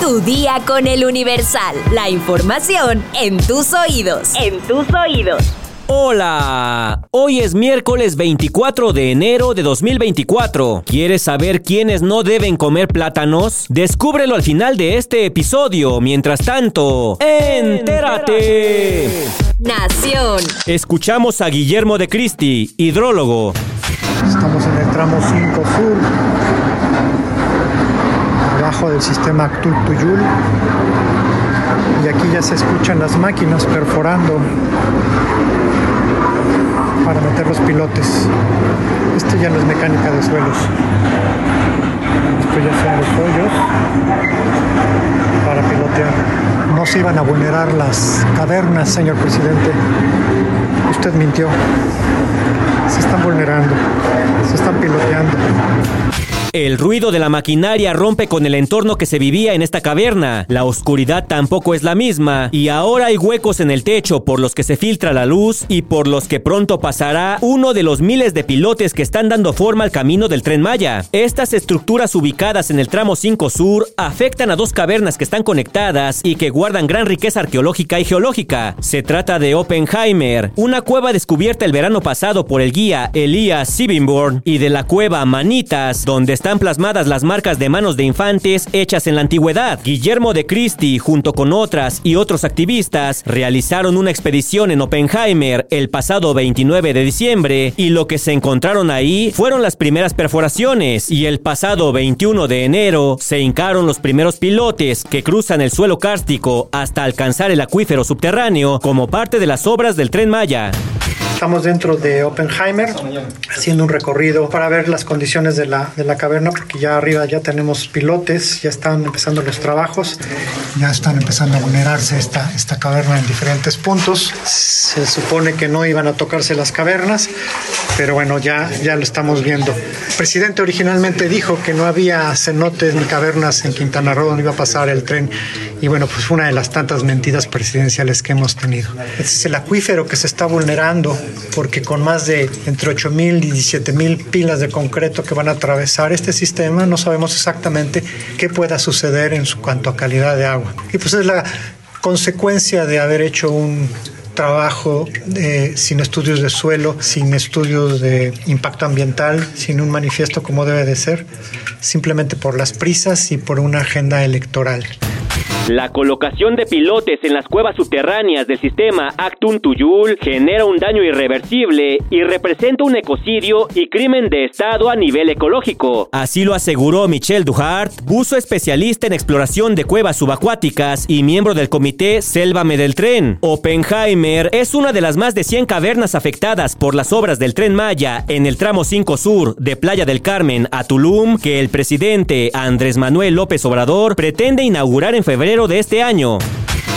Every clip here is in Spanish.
Tu día con el Universal. La información en tus oídos. En tus oídos. Hola, hoy es miércoles 24 de enero de 2024. ¿Quieres saber quiénes no deben comer plátanos? Descúbrelo al final de este episodio. Mientras tanto, entérate. Nación. Escuchamos a Guillermo de Cristi, hidrólogo. Estamos en el tramo 5 sur, del sistema Actul-Tuyul. Y aquí ya se escuchan las máquinas perforando para meter los pilotes. Esto ya no es mecánica de suelos. Esto ya son los hoyos para pilotear. No se iban a vulnerar las cavernas, señor presidente. Usted mintió. Se están vulnerando. Se están piloteando. El ruido de la maquinaria rompe con el entorno que se vivía en esta caverna. La oscuridad tampoco es la misma y ahora hay huecos en el techo por los que se filtra la luz y por los que pronto pasará uno de los miles de pilotes que están dando forma al camino del tren Maya. Estas estructuras ubicadas en el tramo 5 sur afectan a dos cavernas que están conectadas y que guardan gran riqueza arqueológica y geológica. Se trata de Oppenheimer, una cueva descubierta el verano pasado por el guía Elias Siebenborn y de la cueva Manitas, donde están plasmadas las marcas de manos de infantes hechas en la antigüedad. Guillermo de Christie, junto con otras y otros activistas, realizaron una expedición en Oppenheimer el pasado 29 de diciembre y lo que se encontraron ahí fueron las primeras perforaciones y el pasado 21 de enero se hincaron los primeros pilotes que cruzan el suelo kárstico hasta alcanzar el acuífero subterráneo como parte de las obras del tren Maya. Estamos dentro de Oppenheimer haciendo un recorrido para ver las condiciones de la, de la caverna porque ya arriba ya tenemos pilotes, ya están empezando los trabajos, ya están empezando a vulnerarse esta, esta caverna en diferentes puntos. Se supone que no iban a tocarse las cavernas, pero bueno, ya, ya lo estamos viendo. El presidente originalmente dijo que no había cenotes ni cavernas en Quintana Roo donde iba a pasar el tren y bueno, pues una de las tantas mentiras presidenciales que hemos tenido. Este es el acuífero que se está vulnerando porque con más de entre 8.000 y 17.000 pilas de concreto que van a atravesar este sistema, no sabemos exactamente qué pueda suceder en cuanto a calidad de agua. Y pues es la consecuencia de haber hecho un trabajo eh, sin estudios de suelo, sin estudios de impacto ambiental, sin un manifiesto como debe de ser, simplemente por las prisas y por una agenda electoral. La colocación de pilotes en las cuevas subterráneas del sistema Actun Tuyul genera un daño irreversible y representa un ecocidio y crimen de Estado a nivel ecológico. Así lo aseguró Michel Duhart, buzo especialista en exploración de cuevas subacuáticas y miembro del comité Sélvame del Tren. Oppenheimer es una de las más de 100 cavernas afectadas por las obras del Tren Maya en el tramo 5 sur de Playa del Carmen a Tulum que el presidente Andrés Manuel López Obrador pretende inaugurar en febrero de este año.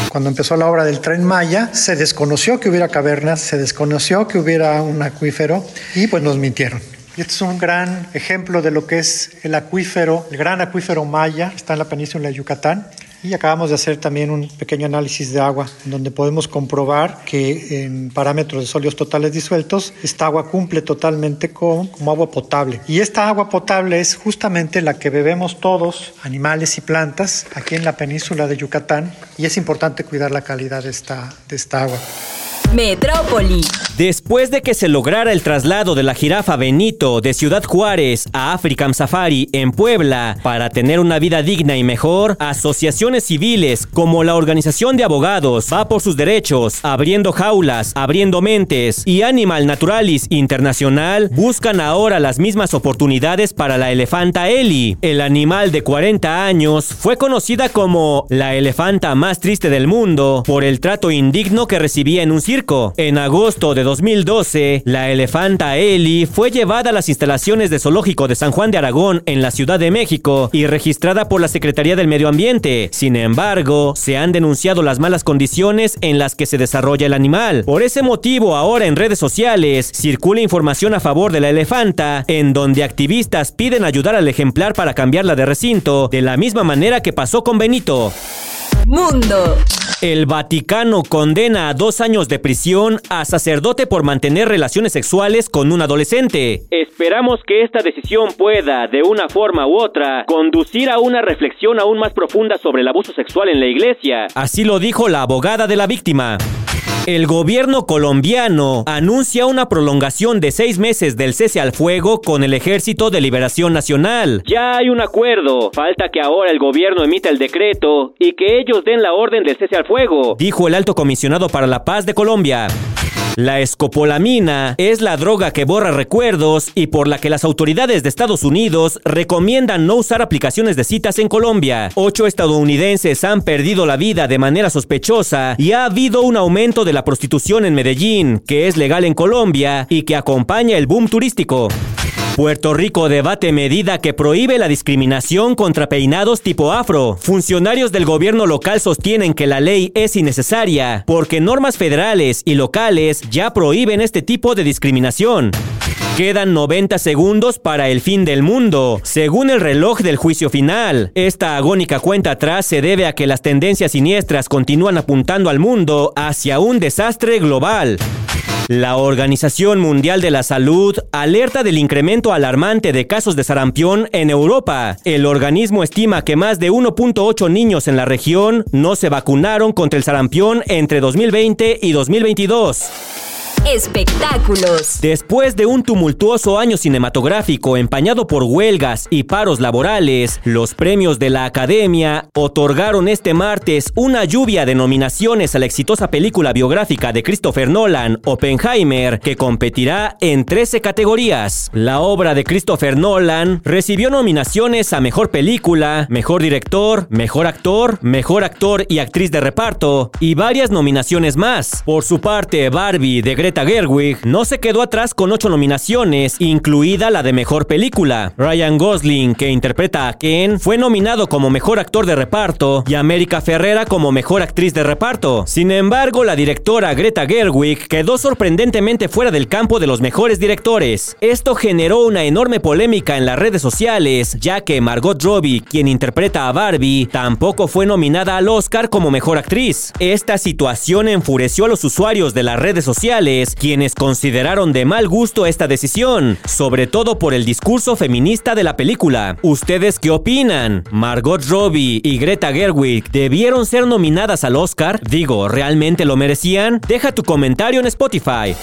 Cuando empezó la obra del tren Maya, se desconoció que hubiera cavernas, se desconoció que hubiera un acuífero y pues nos mintieron. Y este es un gran ejemplo de lo que es el acuífero, el gran acuífero Maya, está en la península de Yucatán. Y acabamos de hacer también un pequeño análisis de agua, donde podemos comprobar que en parámetros de sólidos totales disueltos, esta agua cumple totalmente con, como agua potable. Y esta agua potable es justamente la que bebemos todos, animales y plantas, aquí en la península de Yucatán. Y es importante cuidar la calidad de esta, de esta agua. Metrópoli. Después de que se lograra el traslado de la jirafa Benito de Ciudad Juárez a African Safari en Puebla para tener una vida digna y mejor, asociaciones civiles como la Organización de Abogados Va por sus Derechos, Abriendo Jaulas, Abriendo Mentes y Animal Naturalis Internacional buscan ahora las mismas oportunidades para la elefanta Eli. El animal de 40 años fue conocida como la elefanta más triste del mundo por el trato indigno que recibía en un circo. En agosto de 2012, la elefanta Eli fue llevada a las instalaciones de Zoológico de San Juan de Aragón en la Ciudad de México y registrada por la Secretaría del Medio Ambiente. Sin embargo, se han denunciado las malas condiciones en las que se desarrolla el animal. Por ese motivo, ahora en redes sociales circula información a favor de la elefanta, en donde activistas piden ayudar al ejemplar para cambiarla de recinto, de la misma manera que pasó con Benito. Mundo. El Vaticano condena a dos años de prisión a sacerdote por mantener relaciones sexuales con un adolescente. Esperamos que esta decisión pueda, de una forma u otra, conducir a una reflexión aún más profunda sobre el abuso sexual en la iglesia. Así lo dijo la abogada de la víctima. El gobierno colombiano anuncia una prolongación de seis meses del cese al fuego con el Ejército de Liberación Nacional. Ya hay un acuerdo. Falta que ahora el gobierno emita el decreto y que ellos den la orden del cese al fuego, dijo el alto comisionado para la paz de Colombia. La escopolamina es la droga que borra recuerdos y por la que las autoridades de Estados Unidos recomiendan no usar aplicaciones de citas en Colombia. Ocho estadounidenses han perdido la vida de manera sospechosa y ha habido un aumento de la prostitución en Medellín, que es legal en Colombia y que acompaña el boom turístico. Puerto Rico debate medida que prohíbe la discriminación contra peinados tipo afro. Funcionarios del gobierno local sostienen que la ley es innecesaria porque normas federales y locales ya prohíben este tipo de discriminación. Quedan 90 segundos para el fin del mundo, según el reloj del juicio final. Esta agónica cuenta atrás se debe a que las tendencias siniestras continúan apuntando al mundo hacia un desastre global. La Organización Mundial de la Salud alerta del incremento alarmante de casos de sarampión en Europa. El organismo estima que más de 1.8 niños en la región no se vacunaron contra el sarampión entre 2020 y 2022. Espectáculos. Después de un tumultuoso año cinematográfico empañado por huelgas y paros laborales, los premios de la Academia otorgaron este martes una lluvia de nominaciones a la exitosa película biográfica de Christopher Nolan, Oppenheimer, que competirá en 13 categorías. La obra de Christopher Nolan recibió nominaciones a Mejor Película, Mejor Director, Mejor Actor, Mejor Actor y Actriz de Reparto, y varias nominaciones más. Por su parte, Barbie de Greta Gerwig no se quedó atrás con ocho nominaciones, incluida la de Mejor Película. Ryan Gosling, que interpreta a Ken, fue nominado como Mejor Actor de Reparto y América Ferrera como Mejor Actriz de Reparto. Sin embargo, la directora Greta Gerwig quedó sorprendentemente fuera del campo de los mejores directores. Esto generó una enorme polémica en las redes sociales, ya que Margot Robbie, quien interpreta a Barbie, tampoco fue nominada al Oscar como Mejor Actriz. Esta situación enfureció a los usuarios de las redes sociales quienes consideraron de mal gusto esta decisión, sobre todo por el discurso feminista de la película. ¿Ustedes qué opinan? ¿Margot Robbie y Greta Gerwig debieron ser nominadas al Oscar? Digo, ¿realmente lo merecían? Deja tu comentario en Spotify.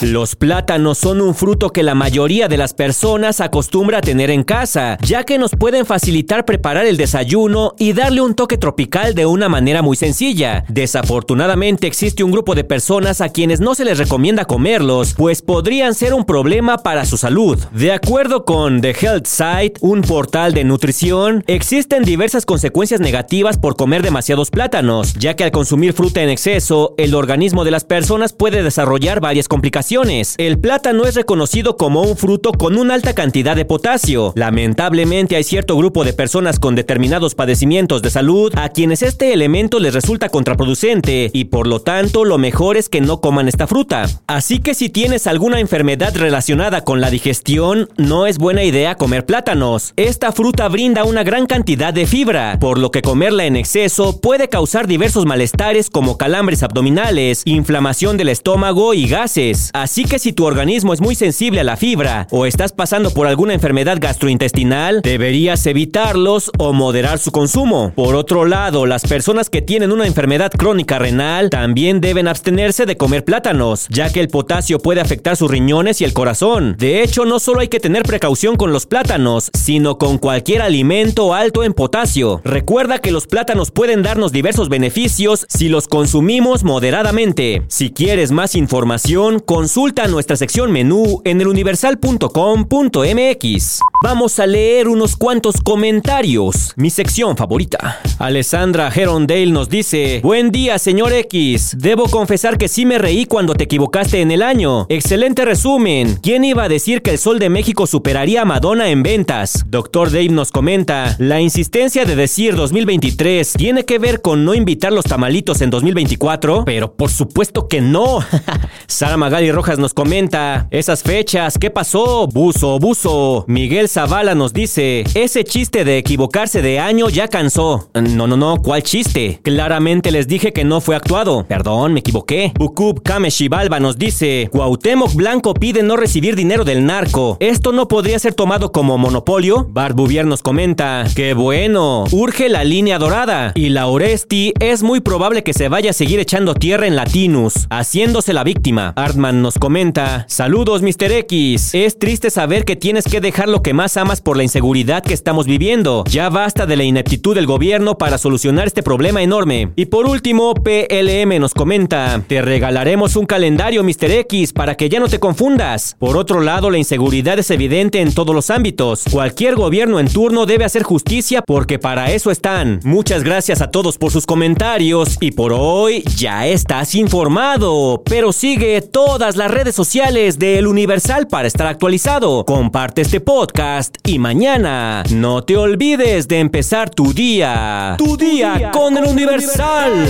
Los plátanos son un fruto que la mayoría de las personas acostumbra a tener en casa, ya que nos pueden facilitar preparar el desayuno y darle un toque tropical de una manera muy sencilla. Desafortunadamente existe un grupo de personas a quienes no se les recomienda comerlos, pues podrían ser un problema para su salud. De acuerdo con The Health Site, un portal de nutrición, existen diversas consecuencias negativas por comer demasiados plátanos, ya que al consumir fruta en exceso, el organismo de las personas puede desarrollar varias complicaciones el plátano es reconocido como un fruto con una alta cantidad de potasio. Lamentablemente hay cierto grupo de personas con determinados padecimientos de salud a quienes este elemento les resulta contraproducente y por lo tanto lo mejor es que no coman esta fruta. Así que si tienes alguna enfermedad relacionada con la digestión, no es buena idea comer plátanos. Esta fruta brinda una gran cantidad de fibra, por lo que comerla en exceso puede causar diversos malestares como calambres abdominales, inflamación del estómago y gases. Así que si tu organismo es muy sensible a la fibra o estás pasando por alguna enfermedad gastrointestinal, deberías evitarlos o moderar su consumo. Por otro lado, las personas que tienen una enfermedad crónica renal también deben abstenerse de comer plátanos, ya que el potasio puede afectar sus riñones y el corazón. De hecho, no solo hay que tener precaución con los plátanos, sino con cualquier alimento alto en potasio. Recuerda que los plátanos pueden darnos diversos beneficios si los consumimos moderadamente. Si quieres más información, con Consulta nuestra sección menú en eluniversal.com.mx. Vamos a leer unos cuantos comentarios. Mi sección favorita. Alessandra Herondale nos dice: Buen día, señor X. Debo confesar que sí me reí cuando te equivocaste en el año. Excelente resumen. ¿Quién iba a decir que el Sol de México superaría a Madonna en ventas? Doctor Dave nos comenta: La insistencia de decir 2023 tiene que ver con no invitar los tamalitos en 2024, pero por supuesto que no. Sara Magali Rojas nos comenta, esas fechas, ¿qué pasó? Buzo, buzo. Miguel Zavala nos dice, ese chiste de equivocarse de año ya cansó. No, no, no, ¿cuál chiste? Claramente les dije que no fue actuado. Perdón, me equivoqué. Bukub Kameshibalba nos dice, Cuauhtémoc Blanco pide no recibir dinero del narco. ¿Esto no podría ser tomado como monopolio? Bart Bouvier nos comenta, qué bueno, urge la línea dorada. Y la Oresti es muy probable que se vaya a seguir echando tierra en Latinus, haciéndose la víctima. Artman nos comenta, saludos Mr. X, es triste saber que tienes que dejar lo que más amas por la inseguridad que estamos viviendo. Ya basta de la ineptitud del gobierno para solucionar este problema enorme. Y por último, PLM nos comenta, te regalaremos un calendario Mr. X para que ya no te confundas. Por otro lado, la inseguridad es evidente en todos los ámbitos. Cualquier gobierno en turno debe hacer justicia porque para eso están. Muchas gracias a todos por sus comentarios y por hoy ya estás informado. Pero sigue todas las redes sociales de El Universal para estar actualizado. Comparte este podcast y mañana no te olvides de empezar tu día. Tu día con El Universal.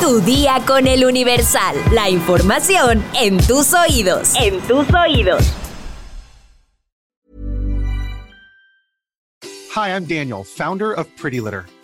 Tu día con El Universal. La información en tus oídos. En tus oídos. Hi, I'm Daniel, founder of Pretty Litter.